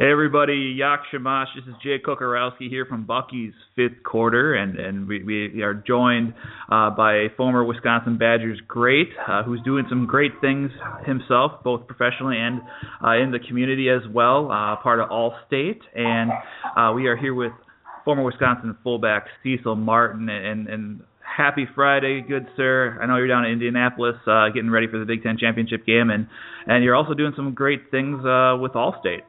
Hey everybody, Yak Shamash. This is Jay Kocorowski here from Bucky's fifth quarter, and and we, we are joined uh, by a former Wisconsin Badgers great uh, who's doing some great things himself, both professionally and uh, in the community as well. Uh, part of All State, and uh, we are here with former Wisconsin fullback Cecil Martin, and and happy Friday, good sir. I know you're down in Indianapolis uh, getting ready for the Big Ten championship game, and and you're also doing some great things uh, with Allstate.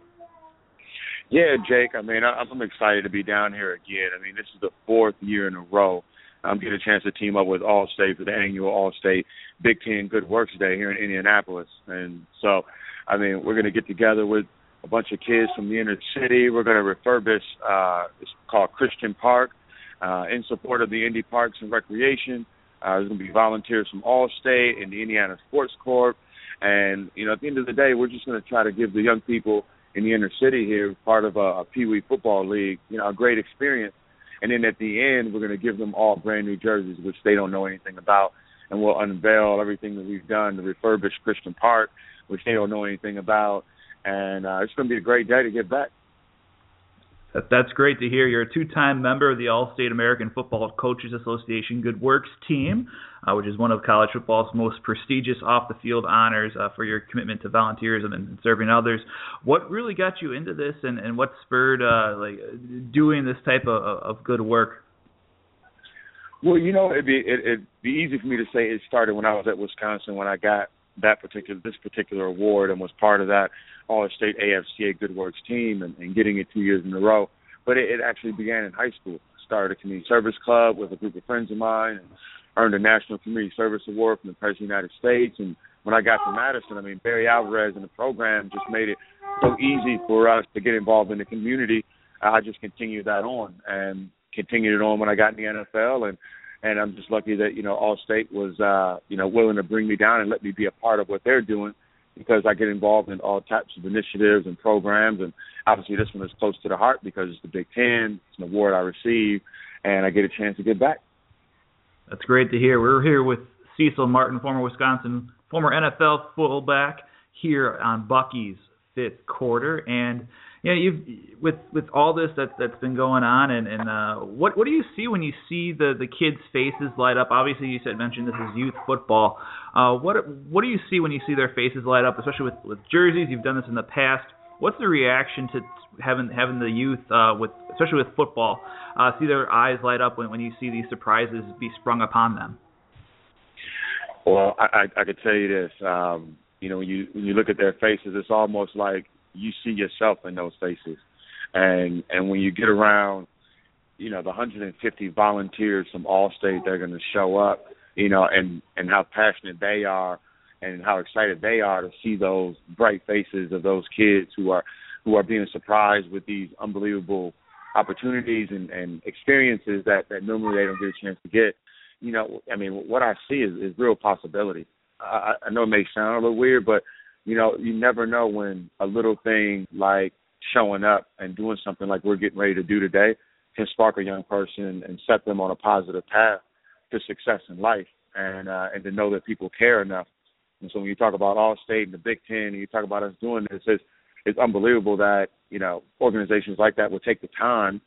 Yeah, Jake. I mean, I'm excited to be down here again. I mean, this is the fourth year in a row I'm getting a chance to team up with Allstate for the annual Allstate Big Ten Good Works Day here in Indianapolis. And so, I mean, we're going to get together with a bunch of kids from the inner city. We're going to refurbish, uh, it's called Christian Park, uh, in support of the Indy Parks and Recreation. Uh, there's going to be volunteers from Allstate and the Indiana Sports Corp. And, you know, at the end of the day, we're just going to try to give the young people – in the inner city here, part of a, a Pee Wee football league. You know, a great experience. And then at the end, we're going to give them all brand new jerseys, which they don't know anything about, and we'll unveil everything that we've done to refurbish Christian Park, which they don't know anything about. And uh, it's going to be a great day to get back. That's great to hear. You're a two-time member of the Allstate American Football Coaches Association Good Works team, uh, which is one of college football's most prestigious off-the-field honors uh, for your commitment to volunteerism and serving others. What really got you into this, and, and what spurred uh, like doing this type of, of good work? Well, you know, it'd be it, it'd be easy for me to say it started when I was at Wisconsin when I got that particular this particular award and was part of that Allstate AFCA Good Works team and, and getting it two years in a row. But it, it actually began in high school. Started a community service club with a group of friends of mine and earned a National Community Service Award from the President of the United States. And when I got to Madison, I mean Barry Alvarez and the program just made it so easy for us to get involved in the community. I just continued that on and continued it on when I got in the NFL and and I'm just lucky that you know Allstate was uh, you know willing to bring me down and let me be a part of what they're doing because I get involved in all types of initiatives and programs, and obviously this one is close to the heart because it's the Big Ten, it's an award I receive, and I get a chance to give back. That's great to hear. We're here with Cecil Martin, former Wisconsin, former NFL fullback, here on Bucky's fifth quarter, and you know, you've with with all this that that's been going on, and and uh, what what do you see when you see the the kids' faces light up? Obviously, you said mentioned this is youth football. Uh, what what do you see when you see their faces light up, especially with with jerseys? You've done this in the past. What's the reaction to having having the youth uh, with especially with football uh, see their eyes light up when when you see these surprises be sprung upon them? Well, I I, I could tell you this. Um, you know, when you when you look at their faces, it's almost like you see yourself in those faces, and and when you get around, you know, the 150 volunteers from Allstate, they're going to show up, you know, and and how passionate they are, and how excited they are to see those bright faces of those kids who are who are being surprised with these unbelievable opportunities and, and experiences that, that normally they don't get a chance to get. You know, I mean, what I see is, is real possibility. I, I know it may sound a little weird, but you know, you never know when a little thing like showing up and doing something like we're getting ready to do today can spark a young person and set them on a positive path to success in life and uh and to know that people care enough. And so when you talk about Allstate and the Big Ten and you talk about us doing this, it's it's unbelievable that, you know, organizations like that would take the time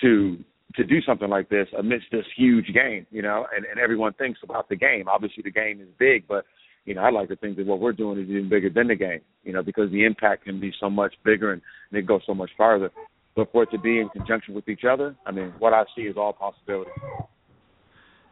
to to do something like this amidst this huge game, you know, and, and everyone thinks about the game. Obviously the game is big, but you know, I like to think that what we're doing is even bigger than the game, you know, because the impact can be so much bigger and, and it goes so much farther. But for it to be in conjunction with each other, I mean, what I see is all possibility.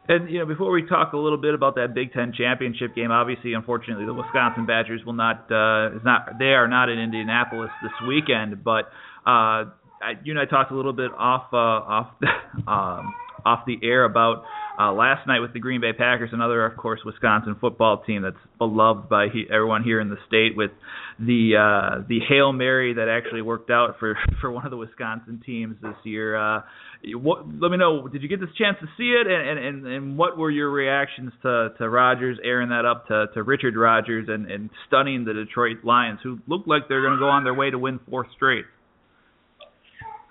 And you know, before we talk a little bit about that Big Ten championship game, obviously, unfortunately, the Wisconsin Badgers will not uh, is not they are not in Indianapolis this weekend. But uh, I, you and I talked a little bit off uh, off um, off the air about uh, last night with the Green Bay Packers, another, of course, Wisconsin football team that's beloved by he, everyone here in the state. With the uh, the hail mary that actually worked out for for one of the Wisconsin teams this year. Uh, what, let me know. Did you get this chance to see it, and and, and what were your reactions to to Rodgers airing that up to to Richard Rodgers and and stunning the Detroit Lions, who look like they're going to go on their way to win fourth straight.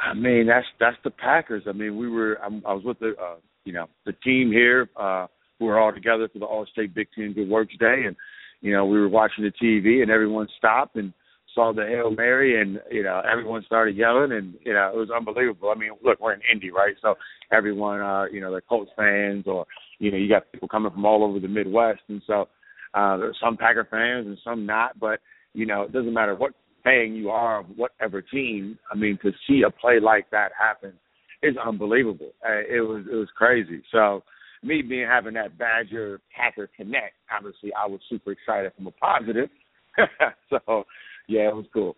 I mean, that's that's the Packers. I mean, we were I'm, I was with the uh, you know the team here uh, who were all together for the Allstate Big Ten Good Works Day, and you know we were watching the TV and everyone stopped and saw the Hail Mary and, you know, everyone started yelling and, you know, it was unbelievable. I mean, look, we're in Indy, right? So everyone uh, you know, they're Colts fans or, you know, you got people coming from all over the Midwest and so uh there's some Packer fans and some not, but, you know, it doesn't matter what fan you are of whatever team, I mean, to see a play like that happen is unbelievable. Uh, it was it was crazy. So me being having that Badger Packer connect, obviously I was super excited from a positive. so yeah, it was cool.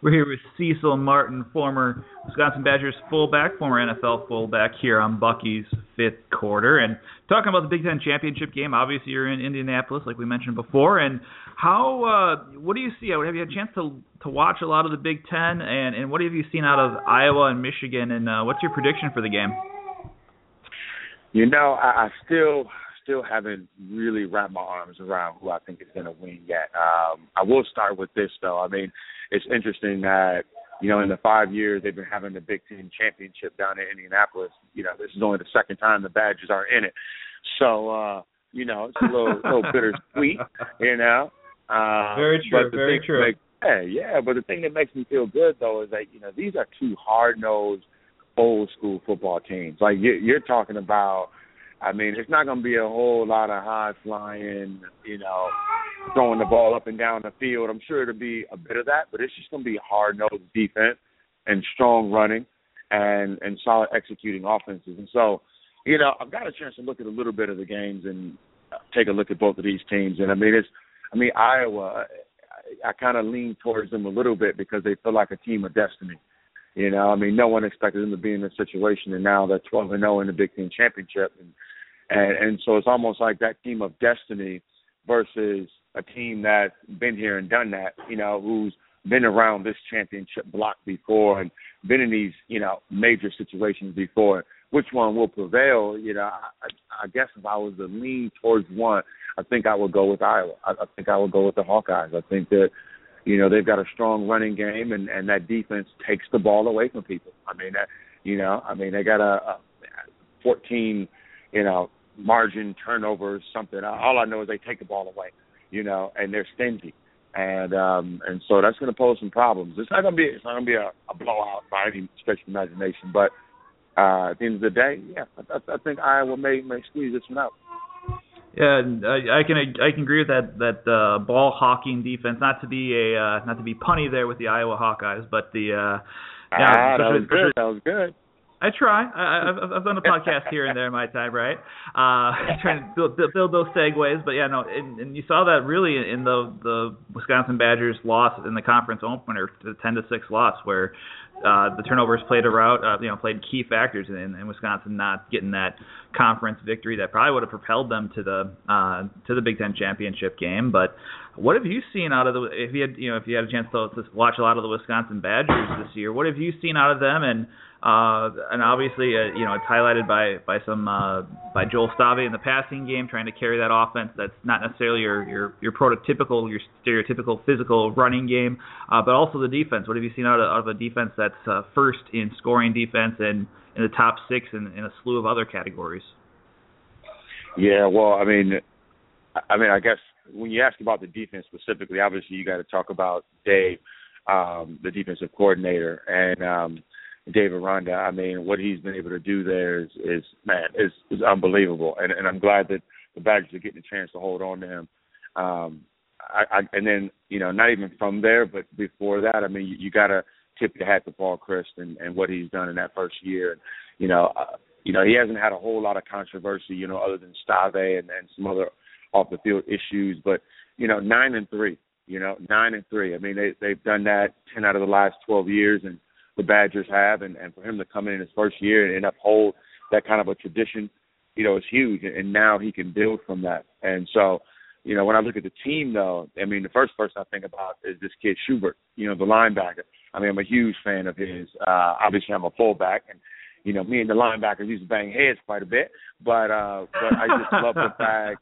We're here with Cecil Martin, former Wisconsin Badgers fullback, former NFL fullback here on Bucky's fifth quarter, and talking about the Big Ten championship game. Obviously, you're in Indianapolis, like we mentioned before, and how uh, what do you see? Have you had a chance to to watch a lot of the Big Ten, and and what have you seen out of Iowa and Michigan, and uh, what's your prediction for the game? You know, I, I still still haven't really wrapped my arms around who I think is going to win yet. Um, I will start with this though. I mean, it's interesting that you know in the five years they've been having the Big Ten championship down in Indianapolis. You know, this is only the second time the Badgers are in it. So uh, you know, it's a little little bittersweet. You know. Uh, very true. very true. Makes, yeah, yeah. But the thing that makes me feel good though is that you know these are two hard nosed old school football teams. Like you, you're talking about I mean, it's not going to be a whole lot of high flying, you know, throwing the ball up and down the field. I'm sure it'll be a bit of that, but it's just going to be hard nosed defense and strong running and and solid executing offenses. And so, you know, I've got a chance to look at a little bit of the games and take a look at both of these teams. And I mean, it's, I mean, Iowa, I, kind of lean towards them a little bit because they feel like a team of destiny. You know, I mean, no one expected them to be in this situation, and now they're 12 and 0 in the Big Ten championship, and and and so it's almost like that team of destiny versus a team that's been here and done that. You know, who's been around this championship block before and been in these you know major situations before. Which one will prevail? You know, I, I guess if I was to lean towards one, I think I would go with Iowa. I, I think I would go with the Hawkeyes. I think that you know they've got a strong running game and and that defense takes the ball away from people. I mean that you know I mean they got a, a 14 you know margin turnovers something. All I know is they take the ball away, you know, and they're stingy. And um and so that's going to pose some problems. It's not going to be it's not going to be a, a blowout by any stretch of imagination, but uh at the end of the day, yeah, I, I think Iowa may may squeeze this one out. Yeah, I, I can I can agree with that that uh, ball hawking defense. Not to be a uh, not to be punny there with the Iowa Hawkeyes, but the uh, yeah, ah, that was good. That was good. I try. I, I've, I've done a podcast here and there in my time, right? Uh, trying to build, build those segues, but yeah, no, and, and you saw that really in the the Wisconsin Badgers loss in the conference opener, the ten to six loss, where uh, the turnovers played a route, uh, you know, played key factors in, in Wisconsin not getting that conference victory that probably would have propelled them to the uh, to the Big Ten championship game. But what have you seen out of the if you had you know if you had a chance to, to watch a lot of the Wisconsin Badgers this year? What have you seen out of them and uh, and obviously, uh, you know, it's highlighted by by some uh, by Joel Stave in the passing game, trying to carry that offense. That's not necessarily your your your prototypical, your stereotypical physical running game, uh, but also the defense. What have you seen out of, out of a defense that's uh, first in scoring defense and in the top six in, in a slew of other categories? Yeah, well, I mean, I mean, I guess when you ask about the defense specifically, obviously you got to talk about Dave, um, the defensive coordinator, and um, Dave Aranda. I mean, what he's been able to do there is, is man, is, is unbelievable. And, and I'm glad that the Badgers are getting a chance to hold on to him. Um, I, I, and then, you know, not even from there, but before that, I mean, you, you got to tip your hat to Paul Chryst and, and what he's done in that first year. You know, uh, you know, he hasn't had a whole lot of controversy, you know, other than Stave and, and some other off the field issues. But, you know, nine and three, you know, nine and three. I mean, they, they've done that 10 out of the last 12 years. And, the Badgers have, and, and for him to come in his first year and uphold that kind of a tradition, you know, is huge. And now he can build from that. And so, you know, when I look at the team, though, I mean, the first person I think about is this kid Schobert, you know, the linebacker. I mean, I'm a huge fan of his. Uh, obviously, I'm a fullback, and you know, me and the linebackers used to bang heads quite a bit. But uh, but I just love the fact.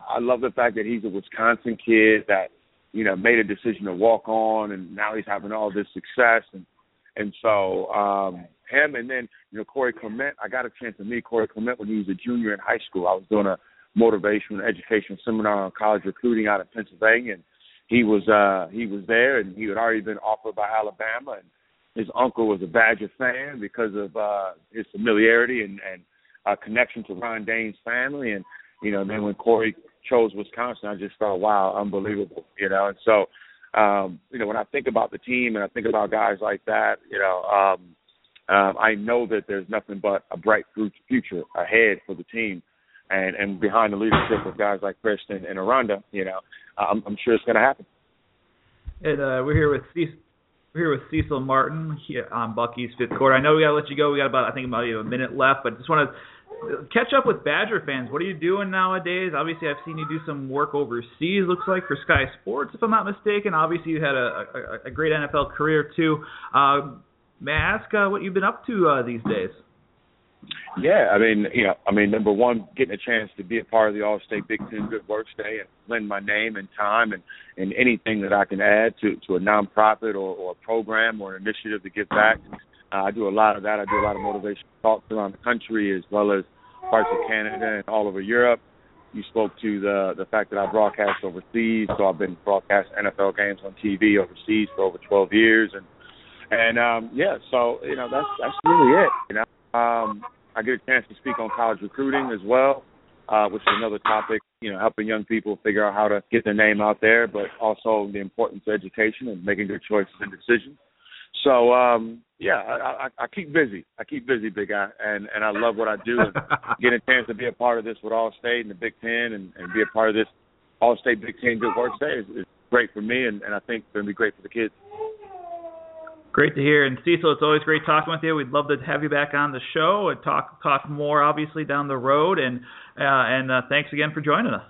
I love the fact that he's a Wisconsin kid that you know made a decision to walk on, and now he's having all this success. And and so um, him and then you know Corey Clement, I got a chance to meet Corey Clement when he was a junior in high school. I was doing a motivation education seminar on college recruiting out of Pennsylvania, and he was uh he was there and he had already been offered by Alabama and his uncle was a Badger fan because of uh his familiarity and and uh connection to Ron Dayne's family and you know then when Corey chose Wisconsin I just thought wow unbelievable you know and so um you know when I think about the team and I think about guys like that you know um um, I know that there's nothing but a bright future ahead for the team, and and behind the leadership of guys like Christian and Aranda, you know, I'm, I'm sure it's going to happen. And uh, we're here with Cecil, we're here with Cecil Martin here on Bucky's fifth quarter. I know we got to let you go. We got about I think about a minute left, but just want to catch up with Badger fans. What are you doing nowadays? Obviously, I've seen you do some work overseas. Looks like for Sky Sports, if I'm not mistaken. Obviously, you had a, a, a great NFL career too. Uh, May I ask uh, what you've been up to uh, these days? Yeah, I mean, you know, I mean, number one, getting a chance to be a part of the Allstate Big Ten Good Works Day and lend my name and time and and anything that I can add to to a nonprofit or, or a program or an initiative to give back. Uh, I do a lot of that. I do a lot of motivation talks around the country as well as parts of Canada and all over Europe. You spoke to the the fact that I broadcast overseas, so I've been broadcasting NFL games on TV overseas for over 12 years, and and um, yeah, so you know that's that's really it. You know, um, I get a chance to speak on college recruiting as well, uh, which is another topic. You know, helping young people figure out how to get their name out there, but also the importance of education and making good choices and decisions. So um, yeah, I, I, I keep busy. I keep busy, big guy, and and I love what I do. And getting a chance to be a part of this with Allstate and the Big Ten, and, and be a part of this Allstate Big Ten Good Work Day is, is great for me, and, and I think it's going to be great for the kids. Great to hear. And Cecil, it's always great talking with you. We'd love to have you back on the show and talk talk more, obviously down the road. And uh, and uh, thanks again for joining us.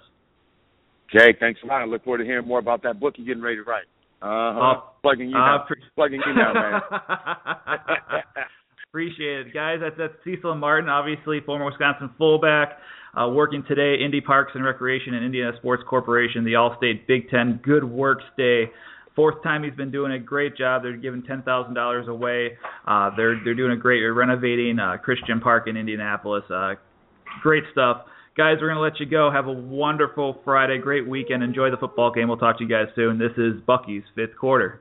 Jay, thanks a lot. I look forward to hearing more about that book you're getting ready to write. Uh-huh. Uh, plugging you uh, now. Pre- plugging you now, man. Appreciate it, guys. That's that's Cecil Martin, obviously former Wisconsin fullback. Uh, working today, Indy Parks and Recreation and Indiana Sports Corporation, the Allstate Big Ten Good Works Day Fourth time he's been doing a great job. They're giving ten thousand dollars away. Uh, they're they're doing a great they're renovating uh, Christian Park in Indianapolis. Uh, great stuff. Guys, we're to let you go. Have a wonderful Friday, great weekend. Enjoy the football game. We'll talk to you guys soon. This is Bucky's fifth quarter.